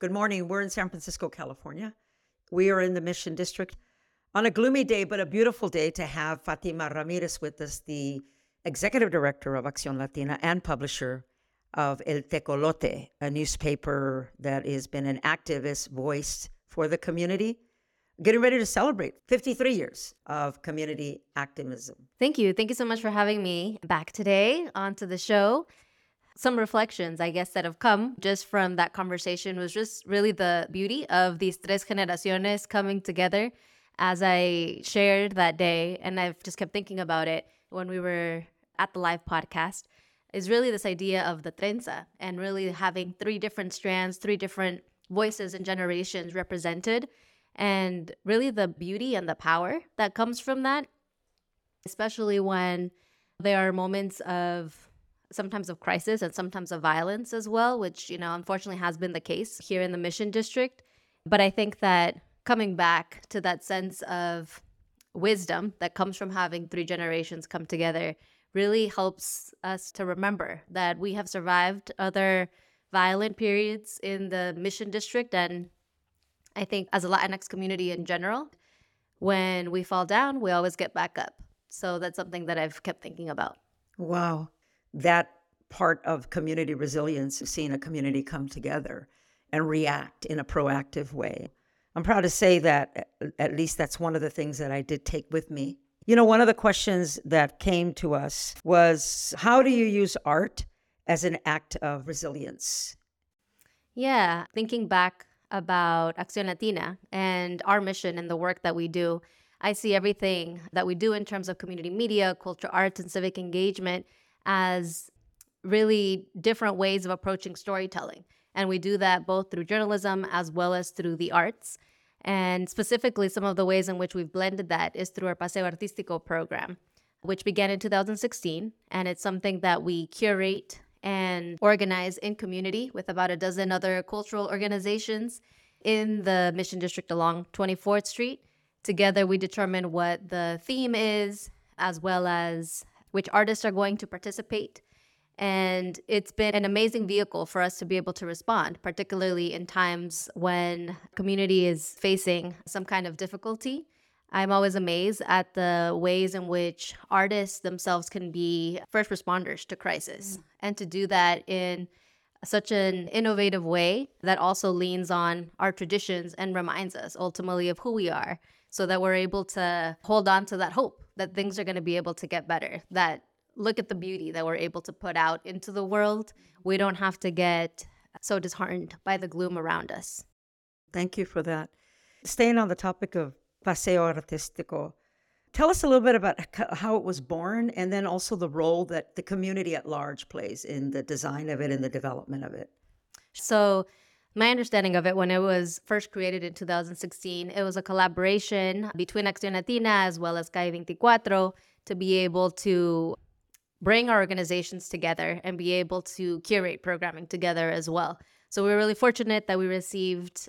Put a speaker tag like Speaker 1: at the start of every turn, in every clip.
Speaker 1: Good morning. We're in San Francisco, California. We are in the Mission District on a gloomy day, but a beautiful day to have Fatima Ramirez with us, the executive director of Acción Latina and publisher of El Tecolote, a newspaper that has been an activist voice for the community getting ready to celebrate 53 years of community activism.
Speaker 2: Thank you. Thank you so much for having me back today onto the show. Some reflections, I guess, that have come just from that conversation was just really the beauty of these tres generaciones coming together. As I shared that day, and I've just kept thinking about it when we were at the live podcast, is really this idea of the trenza and really having three different strands, three different voices and generations represented and really the beauty and the power that comes from that, especially when there are moments of sometimes of crisis and sometimes of violence as well, which, you know, unfortunately has been the case here in the Mission District. But I think that coming back to that sense of wisdom that comes from having three generations come together really helps us to remember that we have survived other violent periods in the Mission District and I think as a Latinx community in general, when we fall down, we always get back up. So that's something that I've kept thinking about.
Speaker 1: Wow. That part of community resilience is seeing a community come together and react in a proactive way. I'm proud to say that at least that's one of the things that I did take with me. You know, one of the questions that came to us was how do you use art as an act of resilience?
Speaker 2: Yeah, thinking back about Acción Latina and our mission and the work that we do, I see everything that we do in terms of community media, culture, arts, and civic engagement as really different ways of approaching storytelling. And we do that both through journalism as well as through the arts. And specifically, some of the ways in which we've blended that is through our Paseo Artístico program, which began in 2016. And it's something that we curate and organize in community with about a dozen other cultural organizations in the Mission District along 24th Street. Together, we determine what the theme is, as well as which artists are going to participate. And it's been an amazing vehicle for us to be able to respond, particularly in times when community is facing some kind of difficulty I'm always amazed at the ways in which artists themselves can be first responders to crisis mm. and to do that in such an innovative way that also leans on our traditions and reminds us ultimately of who we are so that we're able to hold on to that hope that things are going to be able to get better that look at the beauty that we're able to put out into the world we don't have to get so disheartened by the gloom around us
Speaker 1: thank you for that staying on the topic of Paseo Artístico. Tell us a little bit about how it was born and then also the role that the community at large plays in the design of it and the development of it.
Speaker 2: So, my understanding of it when it was first created in 2016, it was a collaboration between Acción Latina as well as Calle 24 to be able to bring our organizations together and be able to curate programming together as well. So we were really fortunate that we received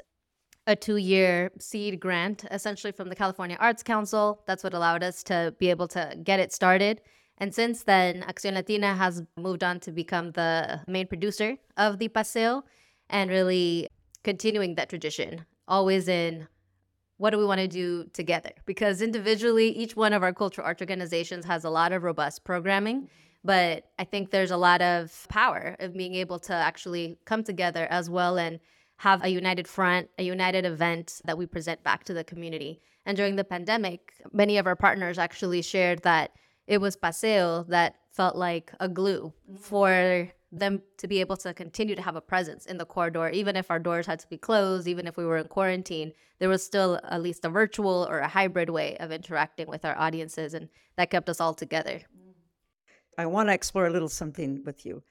Speaker 2: a two year seed grant, essentially from the California Arts Council. That's what allowed us to be able to get it started. And since then, Acción Latina has moved on to become the main producer of the Paseo and really continuing that tradition, always in what do we want to do together? Because individually, each one of our cultural arts organizations has a lot of robust programming. But I think there's a lot of power of being able to actually come together as well and have a united front, a united event that we present back to the community. And during the pandemic, many of our partners actually shared that it was Paseo that felt like a glue mm. for them to be able to continue to have a presence in the corridor, even if our doors had to be closed, even if we were in quarantine, there was still at least a virtual or a hybrid way of interacting with our audiences. And that kept us all together.
Speaker 1: I want to explore a little something with you.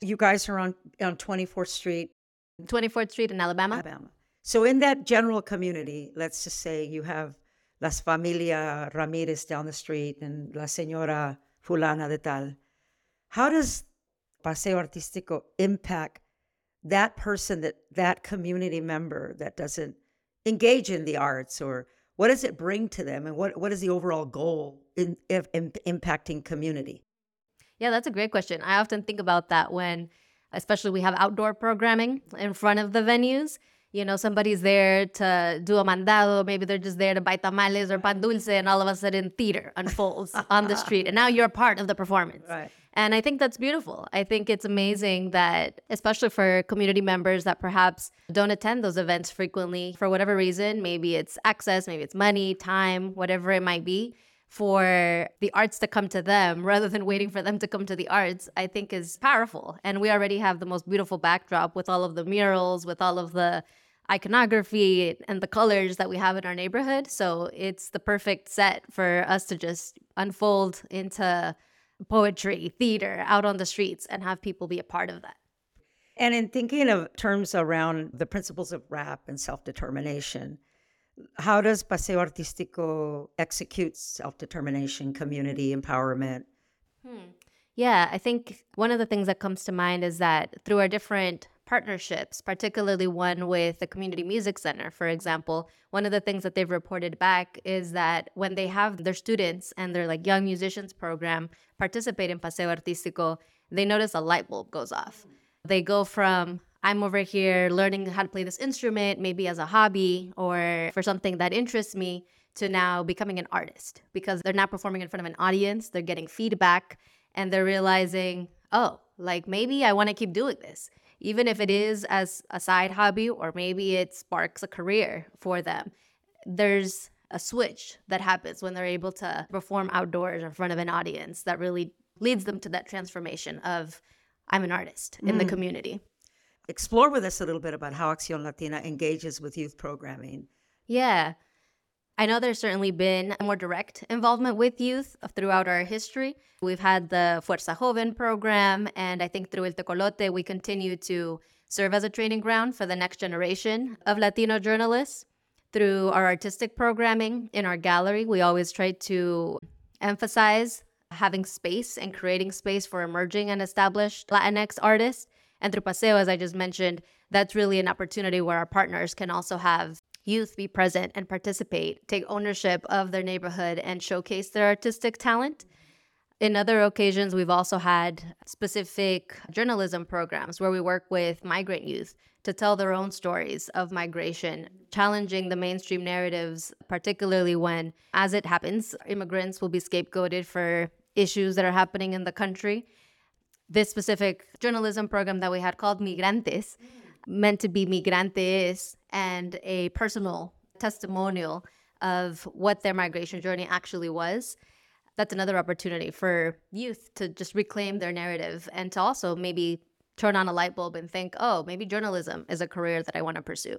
Speaker 1: You guys are on, on 24th Street
Speaker 2: 24th Street in Alabama.
Speaker 1: Alabama. So in that general community, let's just say you have Las Familia Ramirez down the street and La Señora Fulana de Tal. How does Paseo Artístico impact that person, that that community member that doesn't engage in the arts, or what does it bring to them, and what what is the overall goal in, in impacting community?
Speaker 2: Yeah, that's a great question. I often think about that when especially we have outdoor programming in front of the venues. You know, somebody's there to do a mandado, maybe they're just there to buy tamales or pan dulce, and all of a sudden theater unfolds on the street, and now you're a part of the performance.
Speaker 1: Right.
Speaker 2: And I think that's beautiful. I think it's amazing that, especially for community members that perhaps don't attend those events frequently for whatever reason, maybe it's access, maybe it's money, time, whatever it might be, for the arts to come to them rather than waiting for them to come to the arts, I think is powerful. And we already have the most beautiful backdrop with all of the murals, with all of the iconography and the colors that we have in our neighborhood. So it's the perfect set for us to just unfold into poetry, theater out on the streets and have people be a part of that.
Speaker 1: And in thinking of terms around the principles of rap and self determination, how does Paseo Artístico execute self determination, community empowerment?
Speaker 2: Hmm. Yeah, I think one of the things that comes to mind is that through our different partnerships, particularly one with the Community Music Center, for example, one of the things that they've reported back is that when they have their students and their like young musicians program participate in Paseo Artístico, they notice a light bulb goes off. They go from I'm over here learning how to play this instrument, maybe as a hobby or for something that interests me, to now becoming an artist. Because they're now performing in front of an audience, they're getting feedback, and they're realizing, oh, like maybe I want to keep doing this even if it is as a side hobby or maybe it sparks a career for them. There's a switch that happens when they're able to perform outdoors in front of an audience that really leads them to that transformation of I'm an artist in mm. the community.
Speaker 1: Explore with us a little bit about how Acción Latina engages with youth programming.
Speaker 2: Yeah. I know there's certainly been more direct involvement with youth throughout our history. We've had the Fuerza Joven program, and I think through El Tecolote, we continue to serve as a training ground for the next generation of Latino journalists. Through our artistic programming in our gallery, we always try to emphasize having space and creating space for emerging and established Latinx artists. And through Paseo, as I just mentioned, that's really an opportunity where our partners can also have youth be present and participate, take ownership of their neighborhood, and showcase their artistic talent. In other occasions, we've also had specific journalism programs where we work with migrant youth to tell their own stories of migration, challenging the mainstream narratives, particularly when, as it happens, immigrants will be scapegoated for issues that are happening in the country. This specific journalism program that we had called Migrantes meant to be migrantes and a personal testimonial of what their migration journey actually was. That's another opportunity for youth to just reclaim their narrative and to also maybe turn on a light bulb and think, oh, maybe journalism is a career that I want to pursue.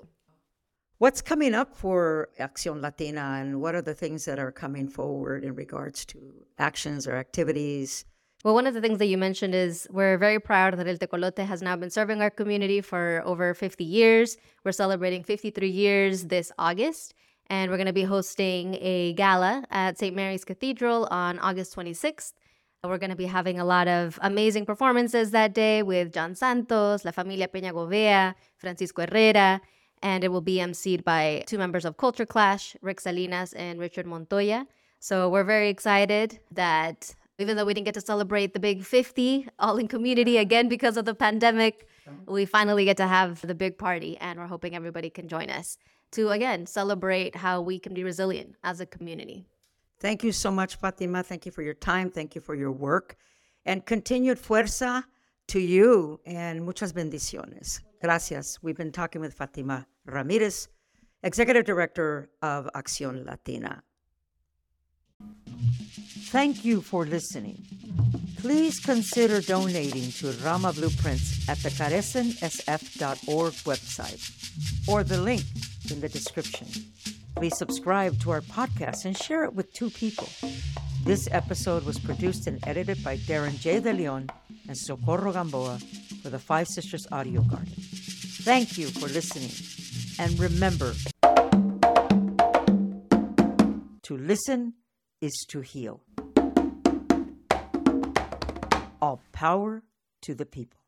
Speaker 1: What's coming up for Acción Latina and what are the things that are coming forward in regards to actions or activities?
Speaker 2: Well, one of the things that you mentioned is we're very proud that El Tecolote has now been serving our community for over 50 years. We're celebrating 53 years this August, and we're going to be hosting a gala at St. Mary's Cathedral on August 26th. We're going to be having a lot of amazing performances that day with John Santos, La Familia Peña Govea, Francisco Herrera, and it will be emceed by two members of Culture Clash, Rick Salinas and Richard Montoya. So we're very excited that even though we didn't get to celebrate the big 50 all in community again because of the pandemic, we finally get to have the big party and we're hoping everybody can join us to again celebrate how we can be resilient as a community.
Speaker 1: Thank you so much, Fatima. Thank you for your time. Thank you for your work and continued fuerza to you and muchas bendiciones. Gracias. We've been talking with Fatima Ramirez, Executive Director of Acción Latina. Thank you for listening. Please consider donating to Rama Blueprints at the carecensf.org website or the link in the description. Please subscribe to our podcast and share it with two people. This episode was produced and edited by Darren J. De Leon and Socorro Gamboa for the Five Sisters Audio Garden. Thank you for listening. And remember to listen is to heal. All power to the people.